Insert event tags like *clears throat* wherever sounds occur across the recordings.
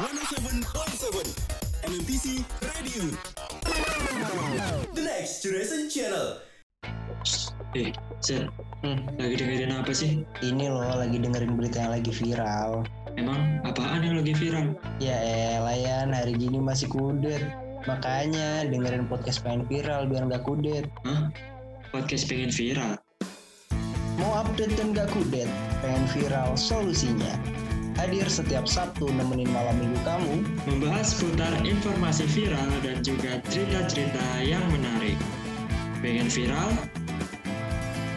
107.7 MMTC Radio. The next generation channel. Eh, Zen, hmm, lagi dengerin apa sih? Ini loh lagi dengerin berita yang lagi viral. Emang apaan yang lagi viral? Ya elah Yan, hari gini masih kudet. Makanya dengerin podcast pengen viral biar nggak kudet. Hah? Podcast pengen viral? Mau update dan nggak kudet? Pengen viral solusinya. Hadir setiap Sabtu nemenin malam minggu kamu. Membahas seputar informasi viral dan juga cerita-cerita yang menarik. Pengen viral?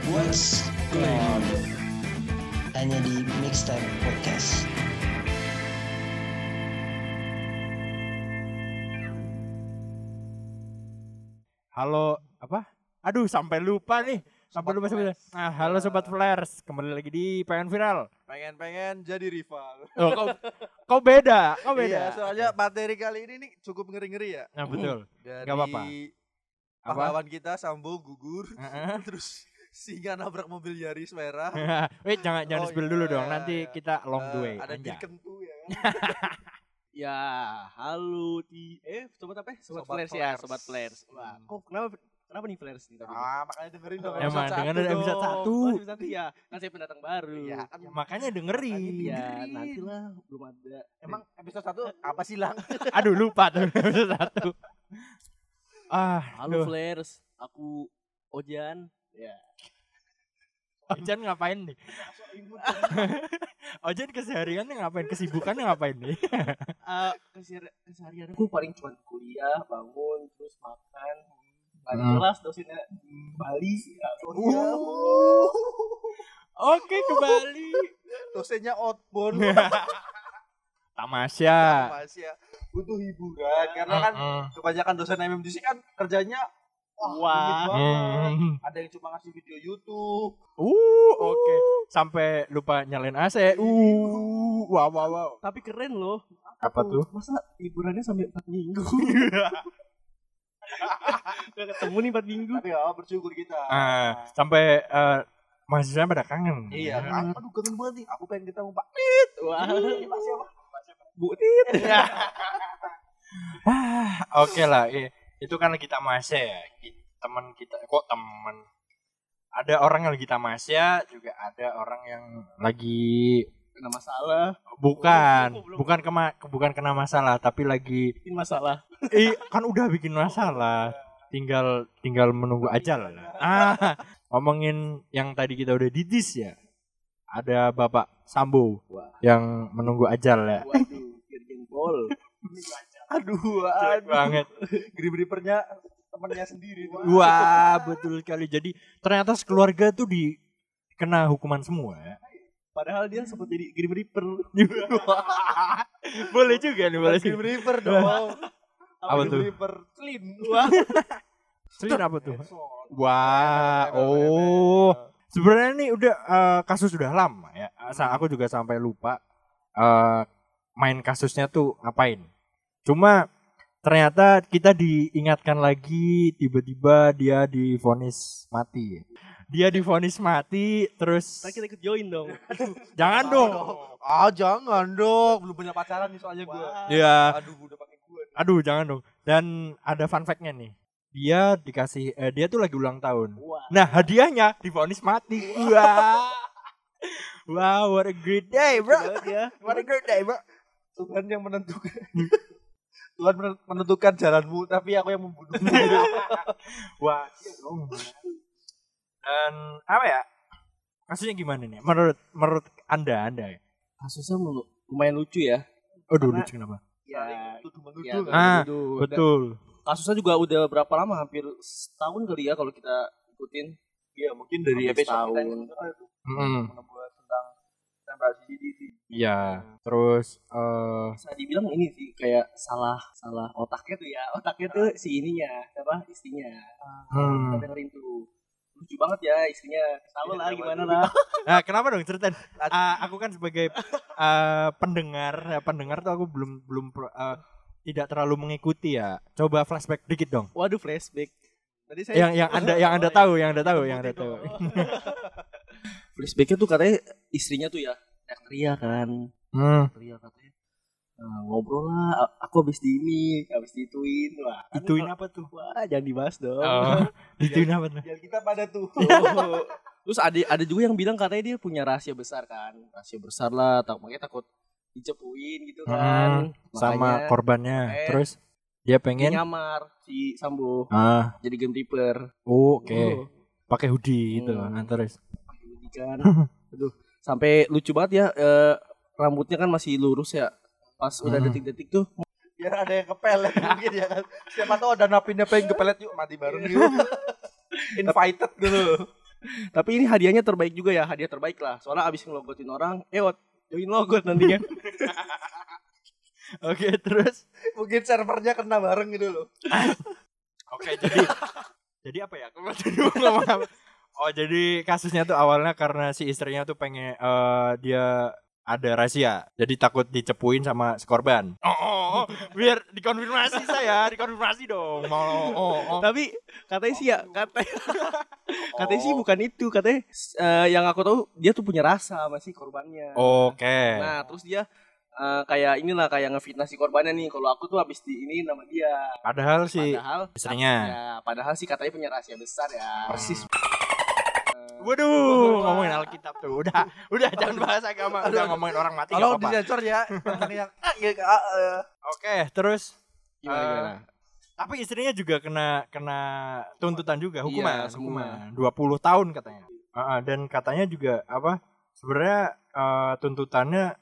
What's going on? Hanya di Mixtape Podcast. Halo, apa? Aduh, sampai lupa nih. Sampai lupa sampai. Nah, halo sobat flares, kembali lagi di pengen viral. Pengen-pengen jadi rival. Oh, kau, kau beda, kau beda. Iya, soalnya materi kali ini nih cukup ngeri-ngeri ya. Nah, betul. Dari Nggak apa-apa. Apa? pahlawan kita Sambo gugur, Heeh. *laughs* terus singa nabrak mobil Yaris merah. *laughs* Wait, jangan jangan Oh, spill iya, dulu dong. iya, Nanti iya. kita long the Eh, way. ada Anjay. Dirkentu ya kan. *laughs* Ya, halo di eh sobat apa? ya? Sobat, Sobat flares ya, Flares. sobat flares. Wah, kok kenapa kenapa nih flares nih tadi? Ah, makanya dengerin dong. Emang, satu ada episode dong. satu. Oh, episode satu ya. Kan saya pendatang baru. Iya, kan Makanya dengerin. Ya, nantilah belum ada. emang episode satu apa sih lang? *laughs* Aduh, lupa tuh episode satu. Ah, Halo flares, aku Ojan. Ya. Ojan ngapain nih? *laughs* Ojan kesehariannya ngapain? Kesibukannya ngapain nih? Eh, kesehari- keseharian aku paling cuma kuliah, bangun, terus makan. Hmm. kelas dosennya di Bali. Ya, Uh, Oke, ke Bali. dosennya outbound. *laughs* Tamasya. Mas ya butuh hiburan karena kan Heeh. kebanyakan dosen MMDC kan kerjanya wah. Hmm. Ada yang cuma ngasih video YouTube. Uh, oke. Sampai lupa nyalain AC. Uh, wow, wow, wow. Tapi keren loh. Apa tuh? Masa liburannya sampai 4 minggu? *laughs* Gak ketemu nih 4 minggu. Tapi ya bersyukur kita. Ah, sampai eh, mahasiswa pada kangen. Iya, kan? aduh kangen banget nih. Aku pengen ketemu Pak. Wah. Ini Pak siapa? Bu Tit. Ah, oke lah. Itu kan kita masya ya. Teman kita kok teman. Ada orang yang lagi tamasya, juga ada orang yang lagi Kena masalah. bukan, Oh, belum. bukan kema bukan kena masalah, tapi lagi Bikin masalah. *laughs* eh kan udah bikin masalah. Tinggal tinggal menunggu ajal. *laughs* Ah, ngomongin yang tadi kita udah didis ya. Ada Bapak Sambo yang menunggu ajal ya. Waduh, Paul. Aduh, aduh. banget. Grim Reaper-nya temennya sendiri. Wah, betul sekali. Jadi ternyata sekeluarga tuh di kena hukuman semua ya. Padahal dia sempat jadi Grim Reaper. boleh juga nih, boleh Grim juga. Reaper dong. Apa Grim tuh? Reaper clean. Selin apa tuh? Wah, oh. Sebenarnya ini udah eh, kasus sudah lama ya. Sa- Aku juga sampai lupa eh, main kasusnya tuh ngapain. Cuma ternyata kita diingatkan lagi tiba-tiba dia divonis mati. Dia divonis mati terus Ntar kita ikut join dong. *laughs* jangan dong. Ah, jangan dong. Belum punya pacaran nih soalnya gue. Ya, Aduh, udah pakai gue. aduh jangan dong. Dan ada fun fact-nya nih. Dia dikasih eh, dia tuh lagi ulang tahun. Wah. Nah, hadiahnya divonis mati. Wah. Wow, what a great day, bro. Ya. What a great day, bro. Tuhan yang menentukan. *laughs* Tuhan men- menentukan jalanmu, tapi aku yang membunuhmu. *laughs* Wah, iya dong. Dan apa ya? Kasusnya gimana nih? Menurut menurut Anda, Anda ya? Kasusnya lu- lumayan lucu ya. Aduh, Karena- lucu kenapa? Ya, Tuduh ya, menuduh. Ah, betul. Betul. Kasusnya juga udah berapa lama? Hampir setahun kali ya kalau kita ikutin. Iya, mungkin dari Hampir episode kita setahun. yang itu itu Mm, membuat tentang. Iya. Terus eh Bisa dibilang ini sih kayak salah salah otaknya tuh ya. Otaknya tuh si ininya, apa istrinya. hmm. Kita dengerin tuh. Lucu banget ya istrinya. Lah Iya, gimana waduh. lah. *laughs* Nah, kenapa dong ceritain? Ah, aku kan sebagai ah, pendengar, ya, pendengar tuh aku belum belum ah, tidak terlalu mengikuti ya. Coba flashback dikit dong. Waduh flashback. Tadi saya Yang yang Anda yang Anda tahu, yang Anda tahu, yang Anda tahu. *laughs* flashbacknya tuh katanya istrinya tuh ya teriak-teriak kan. Hmm. Teriak katanya. Nah, ngobrol lah, aku habis di ini, habis dituin, wah. kan Ituin kalau- apa tuh? Wah, jangan dibahas dong. Oh, *laughs* ituin apa tuh? Biar kita pada tuh. Oh. *laughs* Terus ada ada juga yang bilang katanya dia punya rahasia besar kan, rahasia besar lah, tak makanya takut dicepuin gitu kan. Sama Makanya korbannya. eh, Terus dia pengen nyamar si Sambo ah, jadi game reaper. oh, oke. Oh, Pakai hoodie gitu. Hmm. Nah, terus ini kan. *laughs* Aduh, sampai lucu banget ya eh, rambutnya kan masih lurus ya. Pas udah Hmm. detik-detik tuh Biar ada yang kepelet *laughs* mungkin ya kan. Siapa tahu ada napi-napi yang kepelet yuk mati bareng yuk. *laughs* Invited gitu. Tapi ini hadiahnya terbaik juga ya, hadiah terbaik lah. Soalnya abis ngelogotin orang, eh join logot nantinya. *laughs* Oke, terus Mungkin servernya kena bareng gitu loh. Oke, jadi jadi apa ya? Oh, jadi kasusnya tuh awalnya karena si istrinya tuh pengen eh, dia ada rahasia. Jadi takut dicepuin sama si korban. Oh, oh, oh, *laughs* biar dikonfirmasi saya, dikonfirmasi dong. Mau oh, oh. Tapi katanya sih ya, katanya, *laughs* katanya sih bukan itu. Katanya eh, yang aku tahu dia tuh punya rasa sama si korbannya. Oke. Nah, terus dia eh, kayak inilah kayak ngefitnah si korbannya nih. Kalau aku tuh habis di ini nama dia. Padahal si Padahal istrinya. ya, padahal sih katanya punya rahasia besar ya. Persis. Waduh, ngomongin Alkitab tuh. Udah, udah jangan bahas agama, udah ngomongin orang mati nggak apa-apa. disensor ya *laughs* yang ah. Oke, terus Gimana, gimana? Tapi istrinya juga kena kena tuntutan juga hukuman, Iya, hukuman 20 tahun katanya. Ah, dan katanya juga apa? Sebenarnya eh, tuntutannya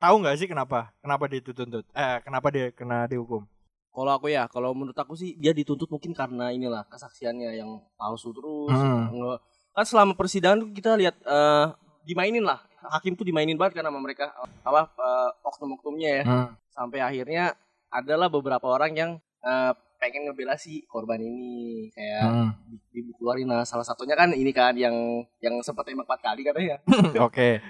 tahu nggak sih kenapa? Kenapa dia dituntut? Eh, kenapa dia kena dihukum? Kalau aku ya, kalau menurut aku sih dia dituntut mungkin karena inilah kesaksiannya yang palsu terus. Hmm. Nge- kan selama persidangan kita lihat eh, dimainin lah. Hakim tuh dimainin banget kan sama mereka apa eh, oknum-oknumnya ya. Hmm. Sampai akhirnya adalah beberapa orang yang eh, pengen ngebela si korban ini kayak Hmm. di, dikeluarin nah salah satunya kan ini kan yang yang sempat tembak empat kali katanya *laughs* Oke.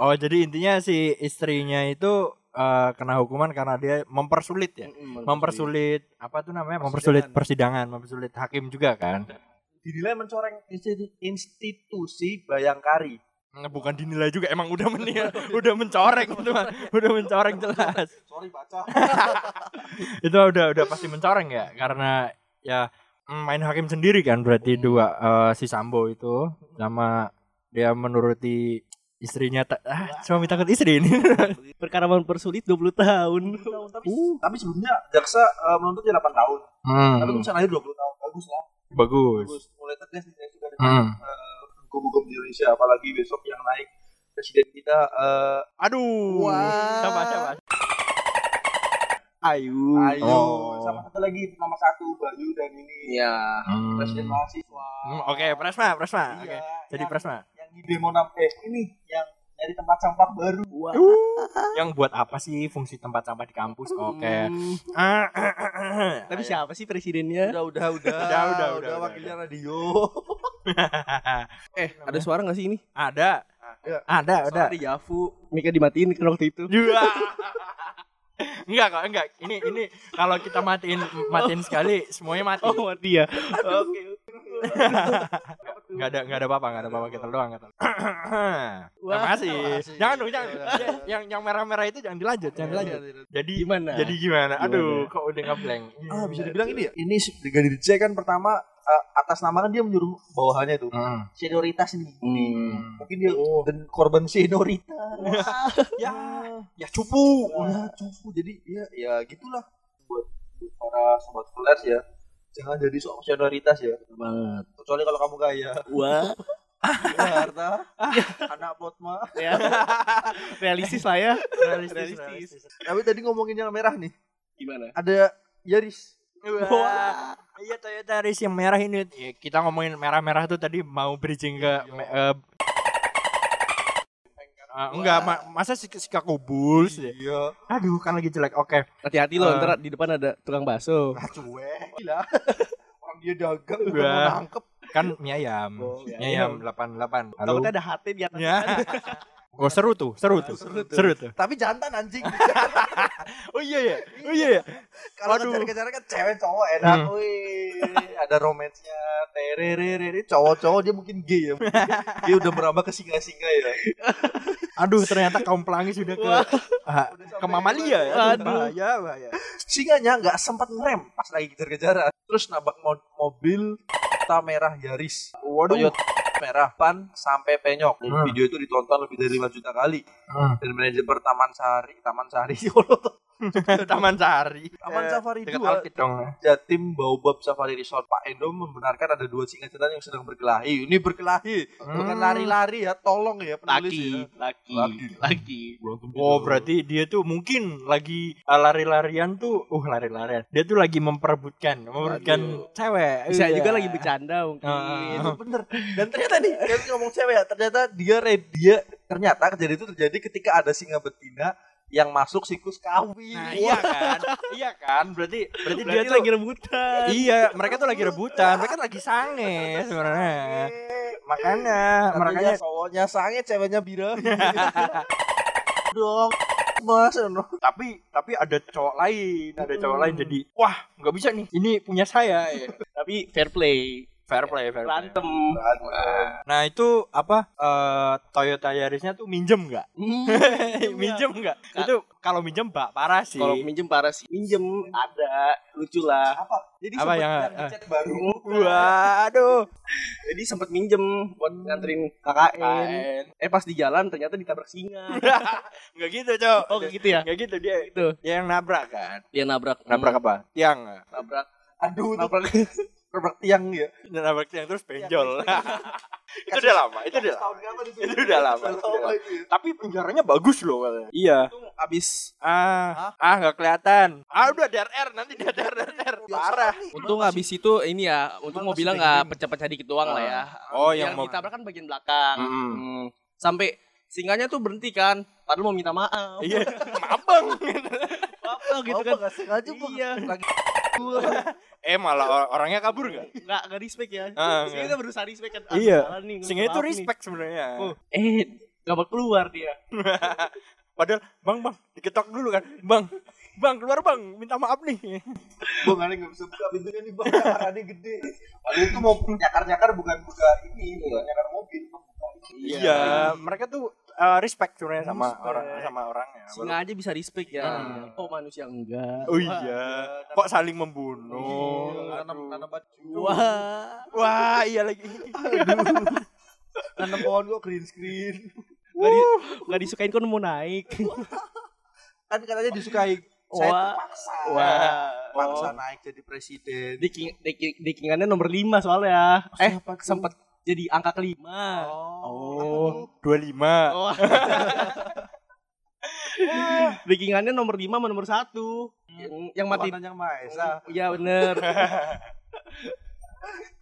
Oh, jadi intinya si istrinya itu eh, kena hukuman karena dia mempersulit ya. Mempersulit apa tuh namanya? Mempersulit persidangan, mempersulit hakim juga kan. Dinilai mencoreng institu- institusi Bayangkari. Nah, bukan dinilai juga emang udah menilai, udah mencoreng itu mah. udah mencoreng jelas Sorry baca. *laughs* itu udah udah pasti mencoreng ya karena ya mm, main hakim sendiri kan berarti dua eh, si Sambo itu sama dia menuruti istrinya ta- ah, suami takut istri ini *laughs* perkara mempersulit 20 tahun tapi, tapi sebelumnya jaksa eh, menuntutnya 8 tahun. Hmm, Tapi tulisan akhir 20 tahun. Bagus lah. Bagus Bagus. Mulai tegas nih sudah ada Hmm. eh, hukum-hukum di Indonesia apalagi besok yang naik presiden kita eh aduh Wah. coba coba ayu Ayu Oh. sama satu lagi nomor satu Bayu dan ini ya Hmm. presiden mahasiswa. Hmm, oke Presma Presma oke Iya, jadi yang- Presma yang di demo eh ini yang nyari tempat sampah baru. *laughs* yang buat apa sih fungsi tempat sampah di kampus oke Hmm. *laughs* Ah, ah, ah, ah. tapi siapa sih presidennya Udah udah udah *laughs* Udah, udah, udah, wakilnya radio. eh ada suara gak sih ini ada Ada. ada ada Soalnya di Yafu Mika dimatiin kan waktu itu Juga. enggak kok, enggak. Ini ini kalau kita matiin matiin sekali semuanya mati. oh mati ya oke Enggak ada enggak ada apa-apa, enggak ada apa-apa kita doang kata. *coughs* Terima kasih. Jangan dong, jangan. Ya, Yang yang merah-merah itu jangan dilanjut, jangan dilanjut. Jadi Gimana? Jadi gimana? Aduh, kok udah ngeblank. Ah, bisa dibilang ini ya. Ini Brigadir J kan pertama eh, atas nama kan dia menyuruh bawahannya itu Hmm. senioritas nih. Hmm. Mungkin dia dan korban senioritas. *laughs* Ya, ya cupu. ya cupu jadi ya ya gitulah buat buat para sobat flash ya jangan jadi sok senioritas ya. Banget. Kecuali kalau kamu kaya. Wah. Harta. Anak potma ya. Realistis lah ya. Realistis, Realistis. realistis. tapi tadi ngomongin yang merah nih. Gimana? Ada Yaris. Wah. Iya Toyota Yaris yang merah ini. Ya, kita ngomongin merah-merah tuh tadi mau bridging ke me- eh, Ah, enggak, ma- masa si Chicago Bulls ya? iya Aduh, kan lagi jelek. Oke. hati-hati loh Eh. ntar di depan ada tukang bakso ah cuek gila *laughs* orang dia dagang udah mau nangkep Kan mie ayam. Oh, mie ayam 88. Halo. takutnya ada hati di atas Ya. *laughs* Oh seru tuh, seru tuh, Seru tuh. seru tuh. Tapi jantan anjing. *laughs* Oh iya ya, oh iya ya. Kalau kejar-kejaran kan cewek cowok enak, Hmm. wih. Ada romansnya, tererere. Cowok-cowok dia mungkin gay ya. dia udah merambah ke singa-singa ya. Aduh ternyata kaum pelangi sudah ke ah, ke mamalia ya. Aduh, bahaya, bahaya. Singanya nggak sempat ngerem pas lagi kejar-kejaran. Terus nabrak mo- mobil Toyota merah Yaris. Waduh. Toyota merah ban sampai penyok. Dan Hmm. video itu ditonton lebih dari 5 juta kali. Hmm. Dan manajemen Taman Sari, *laughs* Taman Sari, *laughs* Taman Sari. Taman Eh, Safari dekat 2 Alkit dong. Jatim Baobab Safari Resort Pak Endo membenarkan ada dua singa jantan yang sedang berkelahi. Ini berkelahi, bukan Hmm. lari-lari ya. Tolong ya penulis Laki, ya. laki, Laki. laki. Oh berarti dia tuh mungkin lagi uh, lari-larian tuh, uh lari-larian. Dia tuh lagi memperebutkan, memperebutkan cewek. Bisa Iya. juga lagi bercanda mungkin. Ah. Itu bener. Dan ternyata nih, kan ngomong cewek ya, ternyata dia dia ternyata kejadian itu terjadi ketika ada singa betina yang masuk siklus kawin. Nah, iya kan, iya kan. Berarti berarti, dia Berarti tuh lagi rebutan. Iya, mereka tuh lagi rebutan, mereka lagi sange sebenarnya. Makanya, Makanya makanya cowoknya sange, ceweknya birahi. *laughs* Dong. Mas, no. tapi tapi ada cowok lain, ada cowok lain jadi wah nggak bisa nih, ini punya saya. ya. *laughs* Tapi fair play. Fair play, fair play. Nah itu apa eh, Toyota Yarisnya tuh minjem nggak? minjem *laughs* nggak? Itu kalau minjem bak parah sih. Kalau minjem parah sih. Minjem ada, lucu lah. Apa? Jadi Apa sempet yang- dicat baru. Waduh. Jadi sempet minjem buat nganterin KKN. KKN. Eh pas di jalan ternyata ditabrak singa. *laughs* Nggak gitu, Cok. oh gitu ya? Nggak gitu dia. Itu. Dia yang nabrak kan. Dia nabrak. Nabrak apa? Tiang. Hmm, nabrak. Aduh, itu Nabrak. *laughs* nabrak tiang ya. Nabrak tiang terus *laughs* itu udah lama, itu udah lama. Itu? Udah lama. Itu udah lama. Tapi penjaranya bagus loh katanya. Iya. Itu abis Ah, ah nggak kelihatan. Ah udah DRR nanti dia DRR. Parah. Untung habis itu ini ya, untung mobilnya masih nggak pecah-pecah dikit doang lah ya. Oh, yang, yang mau- ditabrak kan bagian belakang. Mm. Hmm. Sampai singanya tuh berhenti kan, padahal mau minta maaf. Iya, mabang. Apa *laughs* gitu Apa kan? nggak sengaja Bang? Iya. Lagi *laughs* eh malah or- orangnya kabur gak? Nggak nggak respect ya. Ah, Singa nggak. tuh berusaha respect kan. Ah, Iya. nih, Singa itu maaf nih. respect sebenarnya. Oh, eh nggak mau keluar dia. *laughs* Padahal bang bang diketok dulu kan, bang. Bang keluar bang, minta maaf nih. *laughs* Bang Ale nggak bisa buka pintunya nih bang, nyakarannya gede. Padahal itu mau nyakar-nyakar bukan buka ini, bukan nyakar mobil, ini. Iya, mereka tuh uh, respect sebenarnya sama Respect. orang sama orangnya. Singa aja bisa respect ya. Hmm. Oh manusia enggak. Oh iya, kok saling membunuh. Iya, nanam nanam baju. Wah. Wah, iya lagi. *laughs* Nanam pohon kok green screen. Nggak, di, disukain kok mau naik. *laughs* Kan katanya disukai. Saya Wah. terpaksa. Wah. Paksa naik jadi presiden. Deking, dekingannya nomor 5 soalnya. Eh, sempat jadi angka kelima. Oh, 25. Oh. Dekingannya *laughs* nomor 5 sama nomor 1. Yang, yang mati. Yang Maha Esa. Iya bener.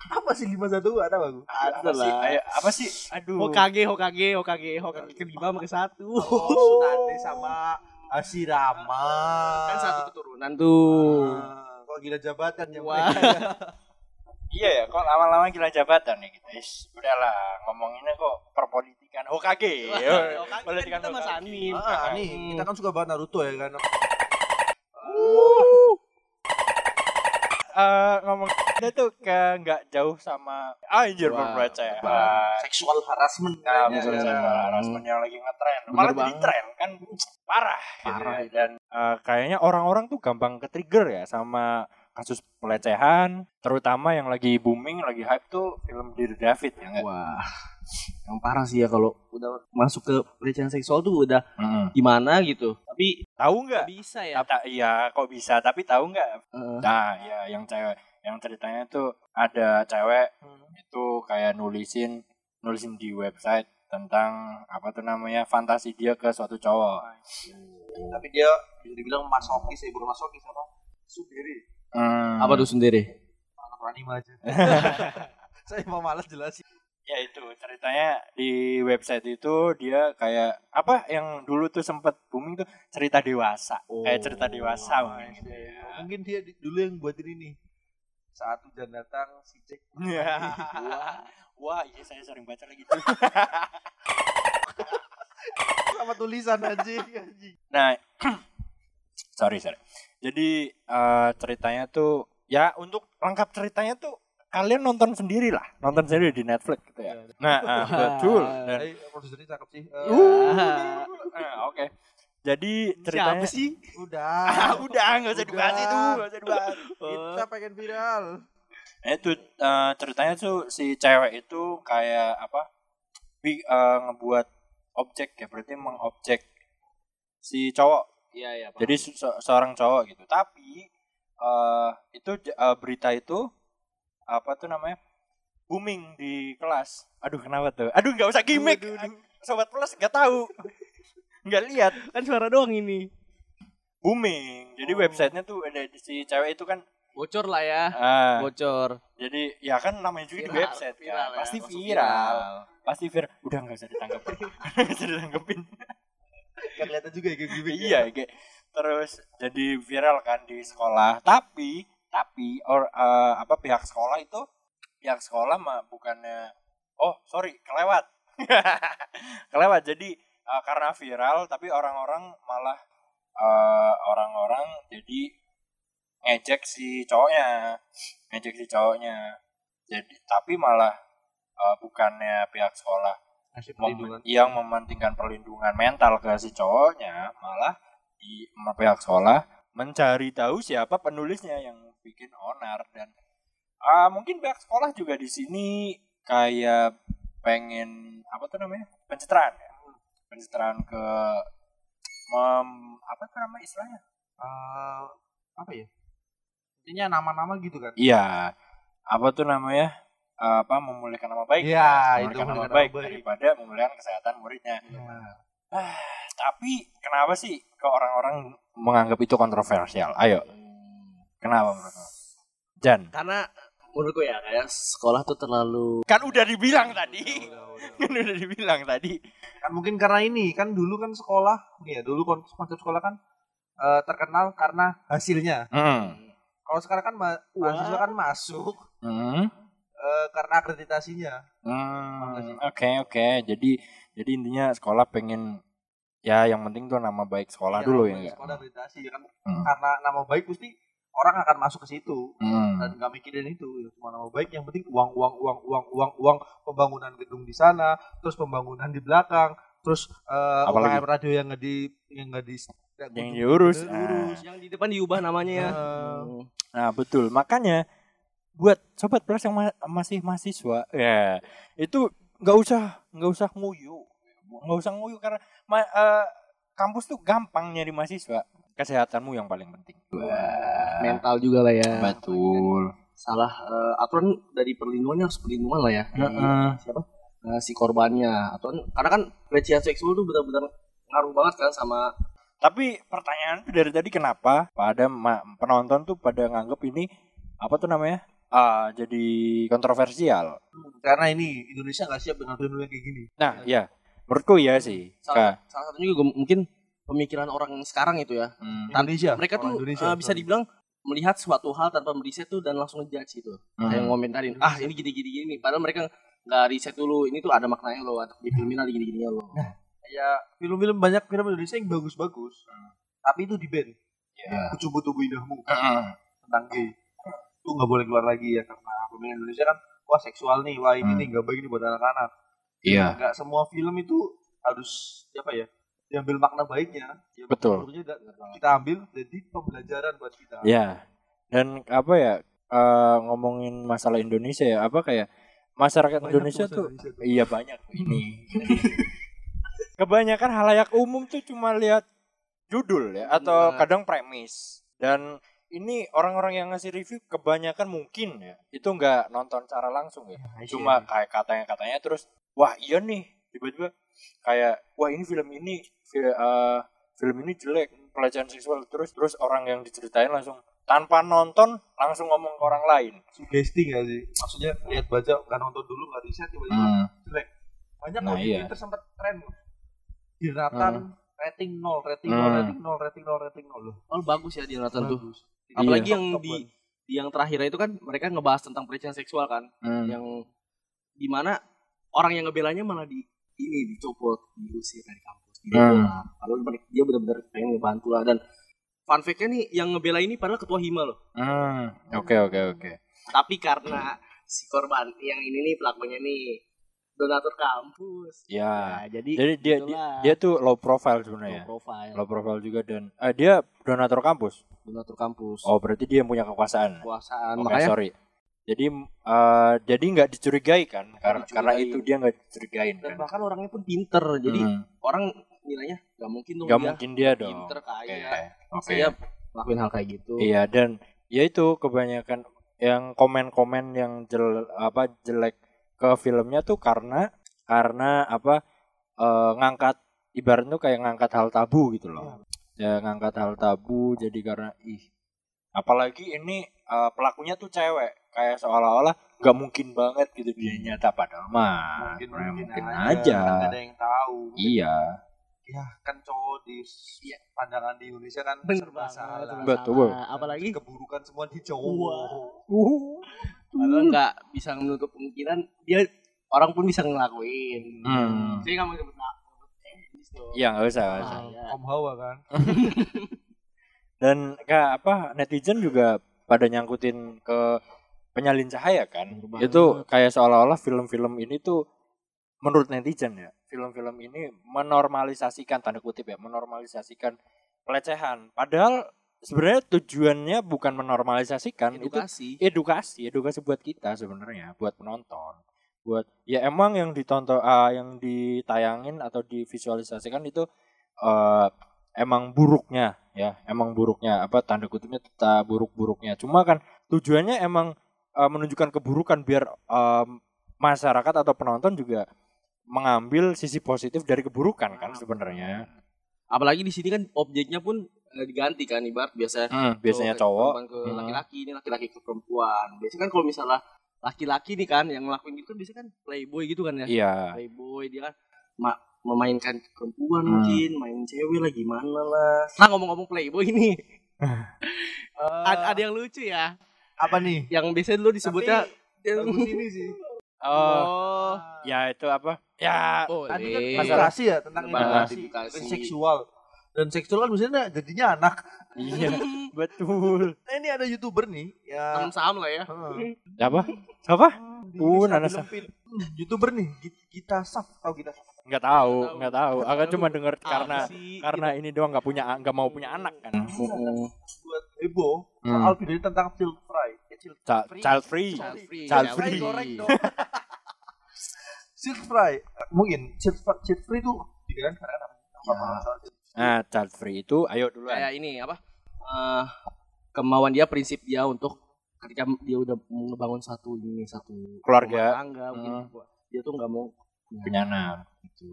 Apa sih lima satu? Ada bang? Ada Apa sih? lah. Ayo, apa sih? Aduh. Hokage, Hokage, Hokage, Hokage kelima sama ke satu. Oh, *laughs* Tsunade sama Hashirama. Kan satu keturunan tuh. Ah, Kok gila jabatan ya Wah. *laughs* Iya ya, kok lama-lama gila jabatan nih kita. Is, udahlah, ngomonginnya kok perpolitikan Hokage. Kan Politikan kita mas anim. Ah, nih, kita kan suka banget Naruto ya kan. Eh, ngomong ini tuh ke nggak jauh sama anjir Wah, pelecehan. Seksual harassment Nah, betul, Iya. seksual harassment yang lagi ngetren. Bener Malah jadi tren kan parah. gitu Parah ya. Dan eh, kayaknya orang-orang tuh gampang ke-trigger ya sama kasus pelecehan, terutama yang lagi booming, lagi hype tuh film Dear David ya nggak? Wah. Yang parah sih ya kalau udah masuk ke pelecehan seksual tuh udah Mm-mm. gimana gitu. Tapi Tahu nggak? bisa ya. Ta- Iya, kok bisa? Tapi tahu nggak? Heeh. Nah, ya yang cewek, yang ceritanya tuh ada cewek itu kayak nulisin, nulisin di website tentang apa tuh namanya fantasi dia ke suatu cowok. Tapi dia bisa dibilang masokis ya, bukan masokis apa? Sendiri. Hmm. Apa tuh sendiri? Anak anime aja. *laughs* *laughs* Saya mau malas jelasin. Ya itu ceritanya di website itu dia kayak apa yang dulu tuh sempet booming tuh cerita dewasa, kayak cerita dewasa mungkin gitu ya. Mungkin dia di- dulu yang buatin ini. Saat hujan datang, si Jack *laughs* Wah, wah iya saya sering baca lagi tuh. Sama tulisan anjing anjing. Nah, *clears throat* sorry sorry. Jadi eh, ceritanya tuh ya untuk lengkap ceritanya tuh kalian nonton sendiri lah, nonton sendiri di Netflix gitu ya. Nah, ah, *laughs* betul. Dan Eh, produsernya cakep sih. Eh, Uh, *laughs* ah, oke. Jadi ceritanya Siapa sih? Udah. Ah, *laughs* udah nggak usah dibahas itu, nggak usah dibahas. Kita pengen viral. Nah, itu eh, ceritanya tuh si cewek itu kayak apa? Bi, eh, ngebuat objek ya, berarti mengobjek si cowok Iya, iya. Jadi se- se- seorang cowok gitu. Tapi eh itu eh, berita itu apa tuh namanya? booming di kelas. Aduh, kenapa tuh? Aduh, nggak usah gimmick. Sobat plus nggak tahu. Nggak lihat. kan suara doang ini. Booming. Jadi websitenya tuh ada si cewek itu kan Bocor lah ya. ah, Bocor. jadi ya kan namanya juga di Viral, website viral kan. ya, pasti masuk viral. Pasti viral. Udah nggak usah ditanggepin. *laughs* Nggak usah ditanggepin. Kelihatan juga ya kayak gimmick. iya kayak terus jadi viral kan di sekolah. Tapi tapi or eh, apa pihak sekolah itu pihak sekolah mah bukannya oh sorry kelewat. *laughs* Kelewat. Jadi eh, karena viral tapi orang-orang malah eh, orang-orang jadi ngejek si cowoknya. Ngejek si cowoknya. Jadi tapi malah eh, bukannya pihak sekolah mem- yang mementingkan perlindungan mental ke si cowoknya malah di pihak sekolah mencari tahu siapa penulisnya yang bikin onar dan ah mungkin pihak sekolah juga di sini kayak pengen apa tuh namanya pencitraan ya. Pencitraan ke mem, apa tuh namanya istilahnya? Eh, apa ya? Intinya nama-nama gitu kan. iya. Apa tuh namanya apa memulihkan nama baik Iya, itu nama baik nama baik. daripada memulihkan kesehatan muridnya Iya. Ah, tapi kenapa sih ke orang-orang menganggap itu kontroversial? Ayo, kenapa menurutmu? Jan, Karena menurutku ya kayak sekolah tuh terlalu kan udah dibilang tadi, *laughs* kan udah dibilang tadi. Kan mungkin karena ini kan dulu kan sekolah, nih ya dulu kon- konsep sekolah kan eh, terkenal karena hasilnya. Hmm. Kalau sekarang kan ma- mahasiswa kan masuk Hmm. Eh, karena akreditasinya. Hmm, Oke oke, jadi jadi intinya sekolah pengen ya yang penting tuh nama baik sekolah Iya, dulu ya baik enggak? Sekolah akreditasi ya kan. Hmm. Karena nama baik pasti orang akan masuk ke situ Hmm. dan nggak mikirin itu ya cuma nama baik yang penting uang uang uang uang uang uang pembangunan gedung di sana terus pembangunan di belakang terus eh Apalagi? UKM radio yang nggak di yang nggak di Yang diurus. diurus. yang di depan diubah namanya ya. Hmm. Nah betul, makanya buat sobat plus yang ma- masih mahasiswa, ya itu nggak usah nggak usah nguyu, nggak usah nguyu karena ma- eh, kampus tuh gampang nyari mahasiswa, kesehatanmu yang paling penting. Mental juga lah ya. Betul. Salah eh, aturan dari perlindungannya harus perlindungan lah ya. Di- Heeh. siapa? Eh, si korbannya atau karena kan pelecehan seksual tuh benar-benar ngaruh banget kan sama Tapi pertanyaan dari tadi kenapa pada ma- penonton tuh pada nganggep ini apa tuh namanya? Ah, jadi kontroversial. karena ini Indonesia nggak siap dengan film yang kayak gini Nah, ya, menurutku ya sih. salah, Kak. salah satunya juga mungkin pemikiran orang sekarang itu ya. Hmm. Indonesia Mereka orang tuh Indonesia, eh, bisa dibilang melihat suatu hal tanpa meriset tuh dan langsung ngejudge itu. Kayak Hmm. ngomentarin, ah ini gini gini gini. Padahal mereka nggak riset dulu. Ini tuh ada maknanya loh. Atau di filmin ada gini gini loh. ya film-film banyak film Indonesia yang bagus-bagus tapi itu di ban Ya. kucubu tubuh indahmu Heeh. tentang gay itu nggak boleh keluar lagi ya karena film Indonesia kan wah seksual nih wah ini Hmm. nih nggak baik nih buat anak-anak Iya. nggak semua film itu harus apa ya diambil makna baiknya ya, Betul. kita ambil jadi pembelajaran buat kita Ya. Dan apa ya eh, ngomongin masalah Indonesia ya apa kayak masyarakat Banyak Indonesia tuh Indonesia tuh. iya banyak ini. Kebanyakan halayak umum tuh cuma lihat judul ya atau Benar. kadang premis dan ini orang-orang yang ngasih review kebanyakan mungkin ya. Itu nggak nonton secara langsung ya. Cuma kayak katanya katanya terus wah iya nih. Tiba-tiba kayak wah ini film ini fi- eh, film ini jelek pelecehan seksual. Terus terus orang yang diceritain langsung tanpa nonton langsung ngomong ke orang lain. Sugesti nggak sih? Maksudnya lihat baca nggak nonton dulu nggak riset tiba-tiba jelek. Banyak Nah, iya. Twitter sempat tren loh. di Ratan rating nol rating nol Hmm. rating nol rating nol rating nol loh. Oh bagus ya di nonton tuh. Bagus. Apalagi Iya. yang Top, di yang terakhir itu kan mereka ngebahas tentang pelecehan seksual kan. Hmm. Yang di mana orang yang ngebelanya malah di ini dicopot, diusir dari kampus, Hmm. dibela. Padahal mereka- dia benar-benar pengen ngebantu lah dan fun fact-nya nih yang ngebela ini padahal ketua hima loh. Hmm, oke oke oke. Tapi karena si korban yang ini nih pelakunya nih donatur kampus. Ya. jadi Jadi dia dia, dia tuh low profile low sebenarnya. ya. profile, Low profile juga dan eh, dia donatur kampus. donatur kampus. Oh, berarti dia yang punya kekuasaan. Kekuasaan. Oke, Makanya sorry. Jadi eh, jadi nggak dicurigai kan? Karena karena dicurigai. itu dia nggak dicurigain dan kan. bahkan orangnya pun pinter. Jadi Hmm, orang nilainya gak mungkin dong nggak dia mungkin dia dong. pinter Oke. kaya. Oke. Saya lakuin hal kayak gitu. Iya dan ya itu kebanyakan yang komen-komen yang jel apa jelek ke filmnya tuh karena karena apa eh, ngangkat ibaratnya tuh kayak ngangkat hal tabu gitu loh. Ya ngangkat hal tabu jadi karena ih apalagi ini eh, pelakunya tuh cewek. Kayak seolah-olah nggak mungkin banget gitu dia nyata padahal mah mungkin mungkin, mungkin, aja. kan nggak ada yang tahu. Iya, ya kan cowok di Iya. pandangan di Indonesia kan Bener serba salah. Betul. Apalagi keburukan semua di cowok Padahal nggak bisa menutup kemungkinan dia orang pun bisa ngelakuin. Hmm. Saya nggak mau nyebut iya nggak usah, nggak usah. Bahaya. Om Hawa kan *laughs* Dan kayak apa netizen juga pada nyangkutin ke penyalin cahaya kan. Banget. Itu kayak seolah-olah film-film ini tuh menurut netizen ya, film-film ini menormalisasikan tanda kutip ya, menormalisasikan pelecehan. Padahal sebenarnya tujuannya bukan menormalisasikan, itu Edukasi. edukasi, edukasi buat kita sebenarnya, buat penonton. Buat ya emang yang ditonton ah, yang ditayangin atau divisualisasikan itu eh, emang buruknya ya, emang buruknya apa tanda kutipnya tetap buruk-buruknya. Cuma kan tujuannya emang eh, menunjukkan keburukan biar em, masyarakat atau penonton juga mengambil sisi positif dari keburukan kan sebenarnya. Apalagi di sini kan objeknya pun diganti kan ibarat biasa Hmm, biasanya cowok. perempuan ke Hmm. laki-laki ini laki-laki ke perempuan. Biasanya kan kalau misalnya laki-laki nih kan yang ngelakuin gitu biasanya kan playboy gitu kan ya. Iya. Playboy dia kan ma- memainkan perempuan Hmm. mungkin, main cewek lah gimana lah. Nah ngomong-ngomong playboy nih, *laughs* ada, ada yang lucu ya, apa nih yang biasanya dulu disebutnya yang bagus ini sih Oh, oh, ya itu apa? Ya, boleh. tadi kan Masalah- ya tentang dan seksual dan seksual kan biasanya jadinya anak iya, *laughs* betul. nah ini ada youtuber nih ya Sama-sama lah ya. Heeh. Apa? Siapa? Di Pun. Hmm, youtuber nih kita saf tahu kita saf Nggak tahu, nggak tahu. Aku cuma denger Apa karena sih? karena ini doang nggak punya nggak mau punya anak kan. buat heboh Hmm. soal video ini tentang child eh, child Ca- child free. Child free. Child Child free. *laughs* Child fry Eh, mungkin child free itu pikiran karena apa apa Nah, child free itu ayo duluan. kayak ini apa eh, kemauan dia prinsip dia untuk ketika dia udah mau ngebangun satu ini satu Keluarga. tangga mungkin dia tuh nggak mau punya anak gitu.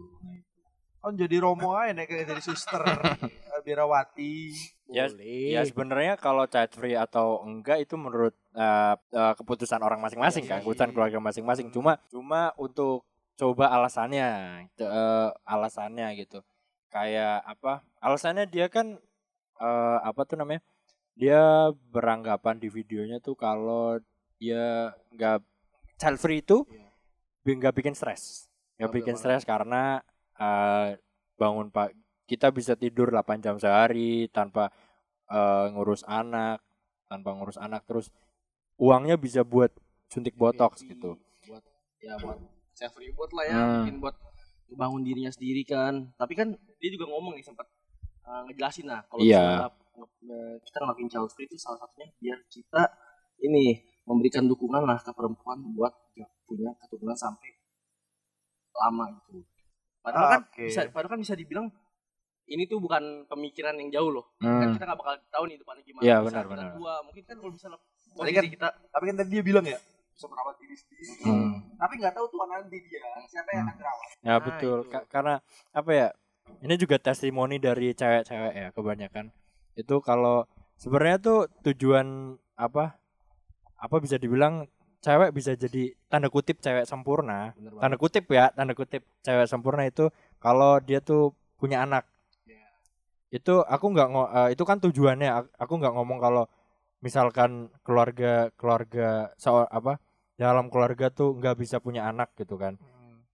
Oh jadi Romo aja nih kayak jadi suster *laughs* Birawati. Ya, boleh Ya sebenarnya kalau child free atau enggak itu menurut eh, eh, keputusan orang masing-masing kan, Iya. keputusan keluarga masing-masing. Cuma cuma untuk coba alasannya, itu, eh, alasannya gitu. Kayak apa? Alasannya dia kan eh, apa tuh namanya? Dia beranggapan di videonya tuh kalau dia nggak child free itu Iya. nggak bikin stres, nggak Oke, bikin stres karena eh, bangun pak kita bisa tidur 8 jam sehari tanpa eh, ngurus anak, tanpa ngurus anak terus uangnya bisa buat suntik botox Happy. gitu. buat ya buat self reward lah ya Hmm. mungkin buat bangun dirinya sendiri kan tapi kan dia juga ngomong nih sempat uh, ngejelasin lah kalau nge- nge- kita ngelakuin child free itu salah satunya biar kita ini memberikan dukungan lah ke perempuan buat ya, punya keturunan sampai lama gitu padahal kan Oke. bisa padahal kan bisa dibilang ini tuh bukan pemikiran yang jauh loh kan Hmm. kita nggak bakal tahu nih depannya gimana Iya, Bisa benar, kita benar. tua mungkin kan kalau misalnya Tadi posisi kan kita Tapi kan tadi dia bilang ya bisa merawat diri sendiri. Hmm. Tapi nggak tahu tuh nanti dia siapa yang akan terawat. Ya Nah, betul, itu. Ka- karena apa ya? Ini juga testimoni dari cewek-cewek ya kebanyakan. Itu kalau sebenarnya tuh tujuan apa? Apa bisa dibilang cewek bisa jadi tanda kutip cewek sempurna. Tanda kutip ya, tanda kutip cewek sempurna itu kalau dia tuh punya anak. Iya. Itu aku nggak eh, itu kan tujuannya. Ak- Aku nggak ngomong kalau misalkan keluarga keluarga so, apa dalam keluarga tuh nggak bisa punya anak gitu kan.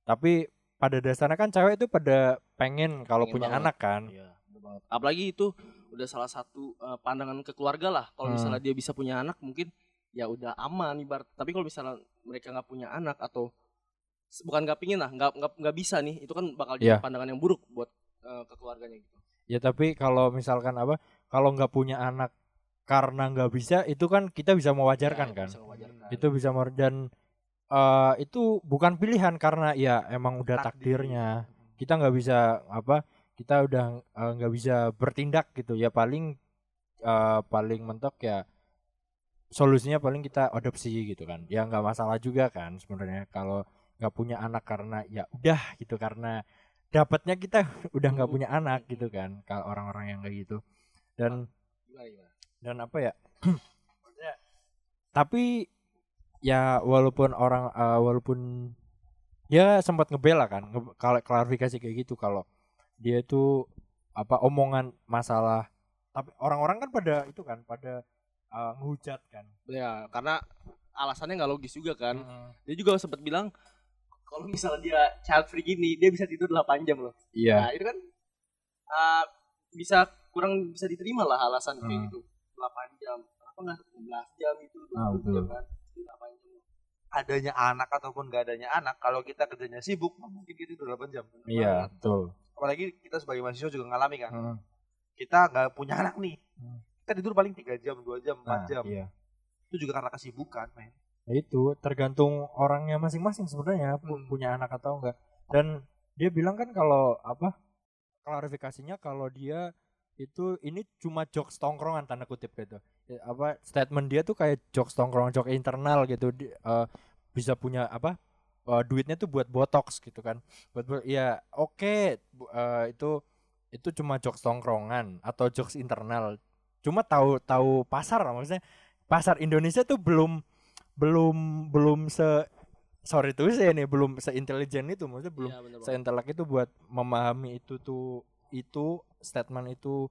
Tapi pada dasarnya kan cewek itu pada pengen kalau punya banget. anak kan. Iya, banget. Apalagi itu udah salah satu eh, pandangan ke keluarga lah. Kalau Hmm. misalnya dia bisa punya anak mungkin ya udah aman ibarat. Tapi kalau misalnya mereka nggak punya anak atau bukan nggak pingin lah, nggak nggak nggak bisa nih, itu kan bakal jadi Iya. pandangan yang buruk buat eh, ke keluarganya gitu. Ya tapi kalau misalkan apa? Kalau nggak punya anak karena nggak bisa itu kan kita bisa mewajarkan Ya, kan. bisa mewajarkan. Itu bisa mer- dan eh, itu bukan pilihan karena ya emang udah Takdir. takdirnya. Kita nggak bisa apa? Kita udah eh, nggak bisa bertindak gitu. Ya paling eh, paling mentok ya solusinya paling kita adopsi gitu kan. Ya nggak masalah juga kan sebenarnya kalau nggak punya anak karena ya udah gitu karena dapatnya kita udah nggak Hmm. punya anak gitu kan kalau orang-orang yang kayak gitu dan Gimana, gimana? Dan apa ya tapi ya walaupun orang eh, walaupun dia sempat ngebela kan nge- kalau klarifikasi kayak gitu kalau dia itu apa omongan masalah tapi orang-orang kan pada itu kan pada eh, ngehujat kan Ya, karena alasannya nggak logis juga kan. Mm-mm. Dia juga sempat bilang kalau misalnya dia child free gini, dia bisa tidur 8 jam loh. iya Nah, itu kan uh, bisa kurang bisa diterima lah alasan kayak Hmm. gitu. 8 jam. Kenapa nggak 16 jam itu 20 Ah, betul. jam kan? Itu 8 jam. adanya anak ataupun gak adanya anak kalau kita kerjanya sibuk mungkin kita tidur 8 jam iya betul apalagi kita sebagai mahasiswa juga ngalami kan Mm. kita nggak punya anak nih Hmm. kita tidur paling tiga jam dua jam empat Nah, jam iya itu juga karena kesibukan men Ya itu tergantung orangnya masing-masing sebenarnya Hmm. punya anak atau enggak. Dan dia bilang kan kalau apa klarifikasinya kalau dia itu ini cuma jokes tongkrongan tanda kutip gitu. Ya, apa statement dia tuh kayak jokes tongkrongan, jokes internal gitu. Di- eh, bisa punya apa eh, duitnya tuh buat botox gitu kan. Buat, buat ya oke bu- eh, itu itu cuma jokes tongkrongan atau jokes internal. Cuma tahu tahu pasar maksudnya pasar Indonesia tuh belum belum belum se sorry tuh saya nih belum seintelijen itu maksudnya belum banget. seintelek itu buat memahami itu tuh itu statement itu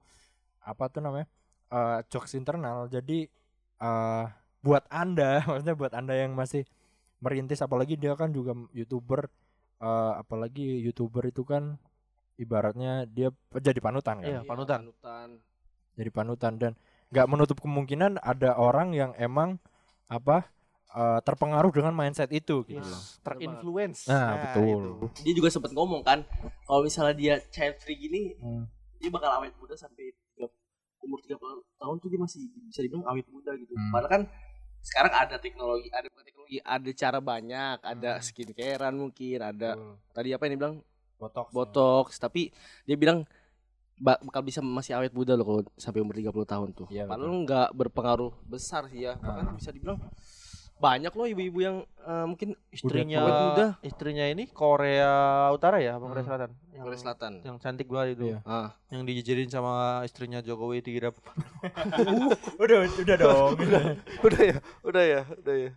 apa tuh namanya eh, jokes internal jadi eh buat anda *laughs* maksudnya buat anda yang masih merintis apalagi dia kan juga youtuber eh, apalagi youtuber itu kan ibaratnya dia jadi panutan kan Iya, Iya, panutan. panutan. jadi panutan dan nggak menutup kemungkinan ada orang yang emang apa eh, terpengaruh dengan mindset itu gitu loh. terinfluence Nah, betul. itu. Dia juga sempat ngomong kan, kalau misalnya dia child free gini, Hmm. Dia bakal awet muda sampai tiga- umur 30 tahun tuh dia masih bisa dibilang awet muda gitu. Hmm. Padahal kan sekarang ada teknologi, ada bukan teknologi, ada cara banyak, ada Hmm. skincarean mungkin, ada Betul. tadi apa yang dia bilang botox ya. botox, tapi dia bilang ba- bakal bisa masih awet muda loh kalau sampai umur 30 tahun tuh. Iya, Padahal nggak berpengaruh besar sih ya. Bahkan Ah. bisa dibilang banyak loh ibu-ibu yang eh, mungkin istrinya muda istrinya ini Korea Utara ya apa Korea Hmm. Selatan? Yang, Korea Selatan. yang cantik banget itu. Iya. Ah, yang dijajarin sama istrinya Jokowi dikira *laughs* udah udah dong. *laughs* Udah ya udah ya udah ya.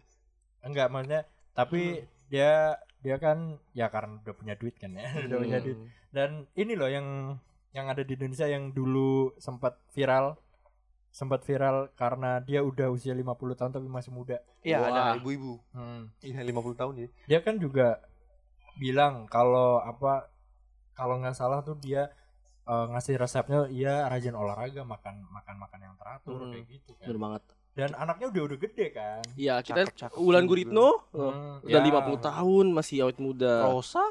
Enggak maksudnya tapi dia dia kan ya karena udah punya duit kan ya *laughs* udah punya Hmm. duit. Dan ini loh yang yang ada di Indonesia yang dulu sempat viral sempat viral karena dia udah usia 50 tahun tapi masih muda iya ada ibu-ibu hmm. iya 50 tahun ya dia kan juga bilang kalau apa kalau nggak salah tuh dia eh, ngasih resepnya iya rajin olahraga makan makan makan yang teratur Hmm. kayak gitu kan bener banget. dan anaknya udah udah gede kan Iya, kita Cakep, cakep Ulan. Guritno Hmm, udah ya, 50 tahun masih awet muda. Rosa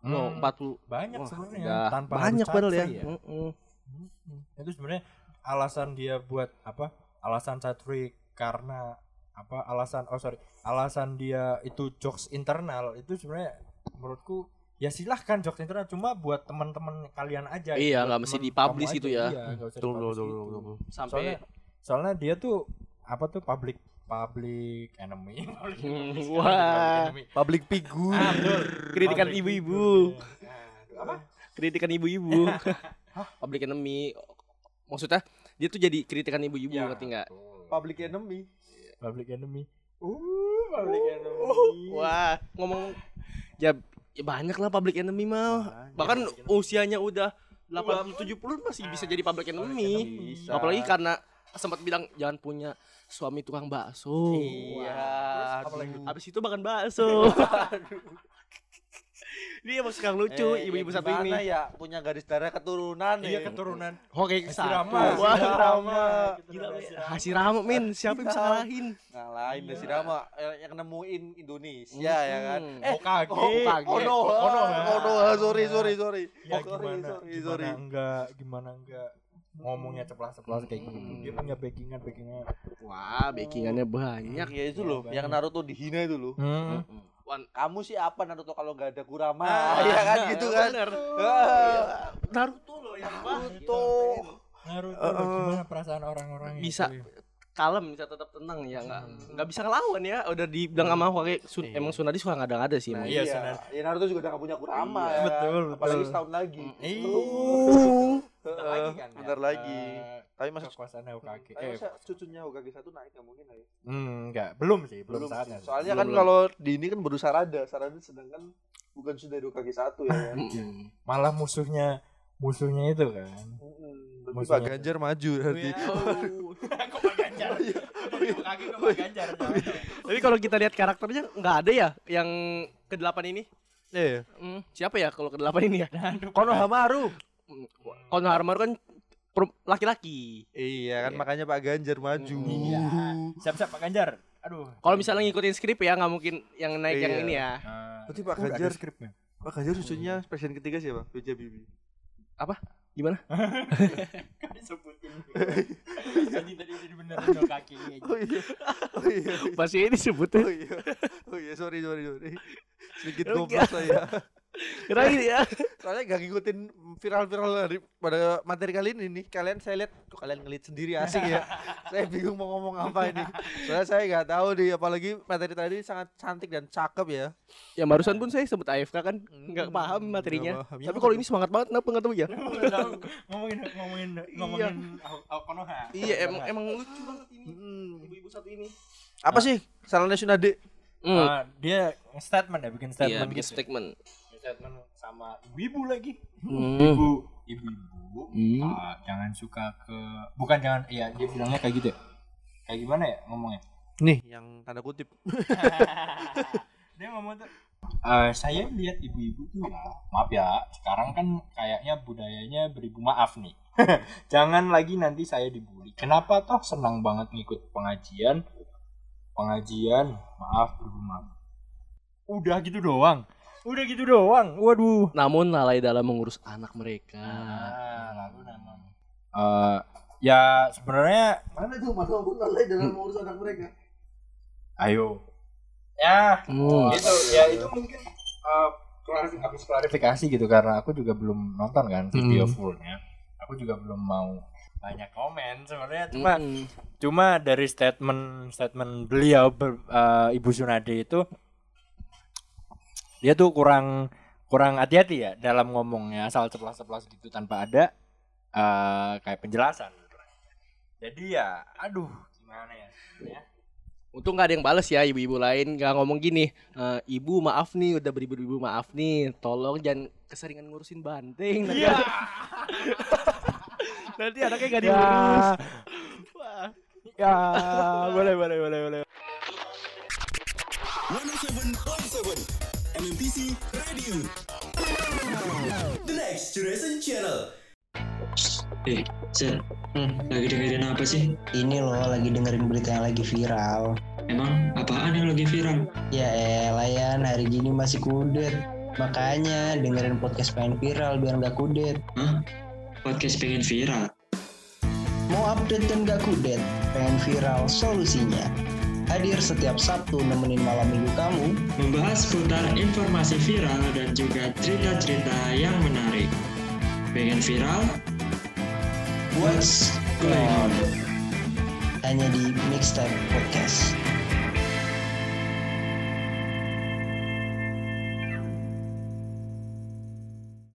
No, hmm, 40 banyak sebenarnya tanpa banyak padahal ya. free Mm-mm. Hmm, itu sebenarnya alasan dia buat apa alasan free karena apa alasan oh sorry alasan dia itu jokes internal itu sebenarnya menurutku ya silahkan jokes internal cuma buat teman-teman kalian aja Iya, buat nggak mesti dipublish gitu aja. ya. iya, nggak usah Betul, dipublish betul, gitu. betul, betul. Sampai soalnya soalnya dia tuh apa tuh public public enemy *laughs* Public enemy, wah. public enemy. public figure Ah, betul. kritikan ibu-ibu. apa Kritikan ibu-ibu. *laughs* Public enemy. Maksudnya dia tuh jadi kritikan ibu-ibu Ya, ngerti nggak? public enemy public enemy uh public enemy Wah, ngomong ya, ya banyak lah public enemy mah. Bahkan usianya udah 80 70 masih bisa jadi public enemy. Bisa. Apalagi karena sempat bilang jangan punya suami tukang bakso. iya apalagi aduh. Habis itu makan bakso. *laughs* Dia emang suka lucu Eh, ibu-ibu satu ini. gimana ya punya garis darah keturunan Iya keturunan Oke, Hasirama. Hasirama. Gila, Hasirama, min. Siapa yang bisa ngalahin? Ngalahin Iya. deh si Rama eh, yang nemuin Indonesia ya kan. Hmm. Eh, Hokage. oh, Hokage. Konoha, Konoha. Konoha, sorry sorry sorry. ya sorry gimana sorry gimana sorry. enggak gimana enggak ngomongnya ceplas-ceplas kayak gitu dia punya backingan backingan Wah, backingannya banyak. Ya itu loh, yang Naruto dihina itu loh. hmm. Wan, Kamu sih apa Naruto kalau nggak ada Kurama? Ah, *laughs* Iya kan gitu kan. bener. Ah, Naruto loh yang Naruto. Naruto Uh, uh. gimana perasaan orang-orang Bisa. Kalem bisa tetap tenang ya nggak nggak bisa ngelawan ya udah dibilang sama Hokage Sun, emang Sunadi suka ngada-ngada sih Nah, emang. iya, iya. Ya Naruto juga udah gak punya Kurama Iya, ya. betul, kan? Apalagi betul. setahun lagi. Iya. Bentar Heeh, lagi kan ya. bentar lagi. Eh, Tapi masa kekuasaan Hokage tapi eh masa cucunya Hokage satu naik nggak mungkin lah ya. hmm, enggak belum sih belum, Belum saatnya. Soalnya Belum, kan belum. kalau di ini kan baru Sarada, Sarada sedangkan bukan sudah Hokage satu ya. *laughs* kan? Malah musuhnya musuhnya itu kan. Berarti Maksudnya Pak Ganjar maju nanti. Oh. *laughs* *laughs* kok Pak Ganjar Hokage kok Pak Ganjar Tapi kalau kita lihat karakternya nggak ada ya yang ke-8 ini. Iya. Hmm, siapa ya kalau ke-8 ini ya? Konohamaru. Konohamaru kan laki-laki. Iya kan Iya. makanya Pak Ganjar maju. Iya. siap-siap Pak Ganjar aduh Kalau misalnya ngikutin skrip ya nggak mungkin yang naik yang Iya. ini ya. Nah, Berarti Pak Ganjar- skripnya Pak Ganjar cucunya presiden ketiga siapa? B.J. Habibie. Gimana? *laughs* kan disebutin jadi tadi dong kakinya Oh iya. *laughs* Oh iya. Masih ini disebutnya. Oh iya. Oh iya, sorry sorry sorry. Sedikit goblok saya. Kira ini ya. Soalnya gak ngikutin viral-viral dari pada materi kali ini nih. Kalian saya lihat tuh kalian ngelit sendiri asik ya. *laughs* saya bingung mau ngomong apa ini. Soalnya saya nggak tahu nih apalagi materi tadi sangat cantik dan cakep ya. Yang barusan pun saya sebut AFK kan nggak paham materinya. paham. Ya, Tapi kalau ini semangat banget kenapa nggak tahu ya? ngomongin ngomongin ngomongin Ao- Konoha Iya emang emang lucu banget ini. Ibu-ibu satu ini. Apa sih salahnya Sunade? Hmm. Ah, dia statement ya bikin Iya, statement bikin gitu. statement. Statement sama ibu-ibu lagi. Hmm. ibu ibu-ibu Hmm. ah, jangan suka ke bukan jangan iya dia bilangnya kayak gitu ya? Kayak gimana ya ngomongnya? Nih. Yang tanda kutip. *laughs* dia ngomong tuh "Eh, saya lihat ibu-ibu tuh ya maaf ya sekarang kan kayaknya budayanya beribu maaf nih. *laughs* Jangan lagi nanti saya dibully. Kenapa toh senang banget ngikut pengajian? Pengajian maaf beribu maaf. Udah gitu doang udah gitu doang waduh Namun lalai dalam mengurus anak mereka. Ah, lalu Eh, ya sebenarnya Mana tuh Mas Ampun lalai dalam mengurus anak mereka? ayo ya Hmm. itu ya itu mungkin eh, klarifi- habis klarifikasi gitu karena aku juga belum nonton kan video Hmm. fullnya aku juga belum mau banyak komen sebenarnya cuma Mm-mm. cuma dari statement statement beliau ber- eh, ibu Sunade itu dia tuh kurang kurang hati-hati ya dalam ngomongnya asal ceplas-ceplas gitu tanpa ada eh, kayak penjelasan jadi ya aduh gimana ya ya Untung nggak ada yang bales ya ibu-ibu lain nggak ngomong gini. "Eh, ibu maaf nih udah beribu-ribu maaf nih. Tolong jangan keseringan ngurusin banteng. Nanti, Iya. nanti anaknya nggak diurus. ya ya boleh boleh boleh boleh 107.7 MMTC Radio The Next Generation Channel Eh, Zen, lagi dengerin apa sih? Ini loh lagi dengerin berita yang lagi viral. Emang apaan yang lagi viral? Ya elah Yan, hari gini masih kudet. Makanya dengerin podcast pengen viral biar nggak kudet. Hah? Podcast pengen viral? Mau update dan nggak kudet? Pengen viral solusinya. Hadir setiap Sabtu nemenin malam minggu kamu Membahas seputar informasi viral dan juga cerita-cerita yang menarik. Pengen viral? What's Going On hanya di Mixtape Podcast.